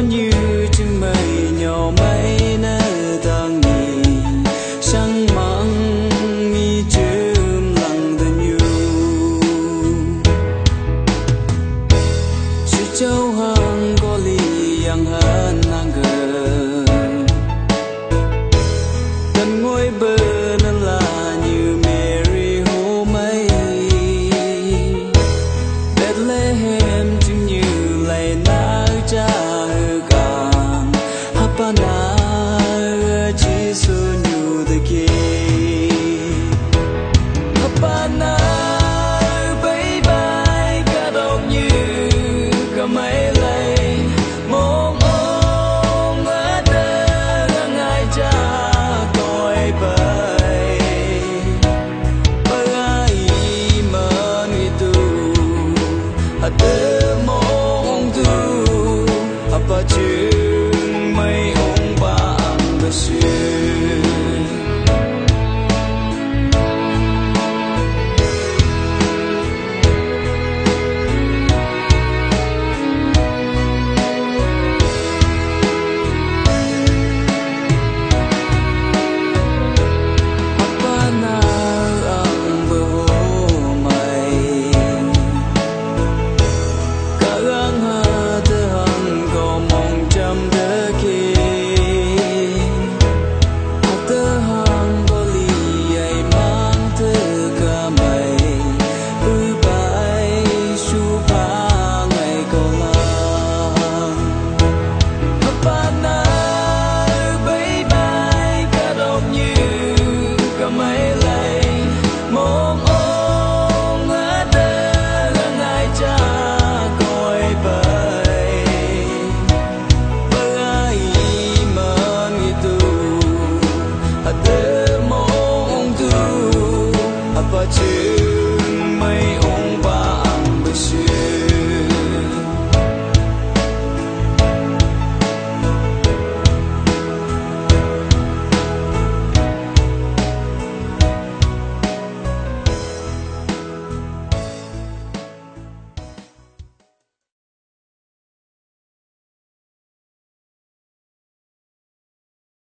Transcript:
on you. apa chứ mấy ông bà ăn được xuyên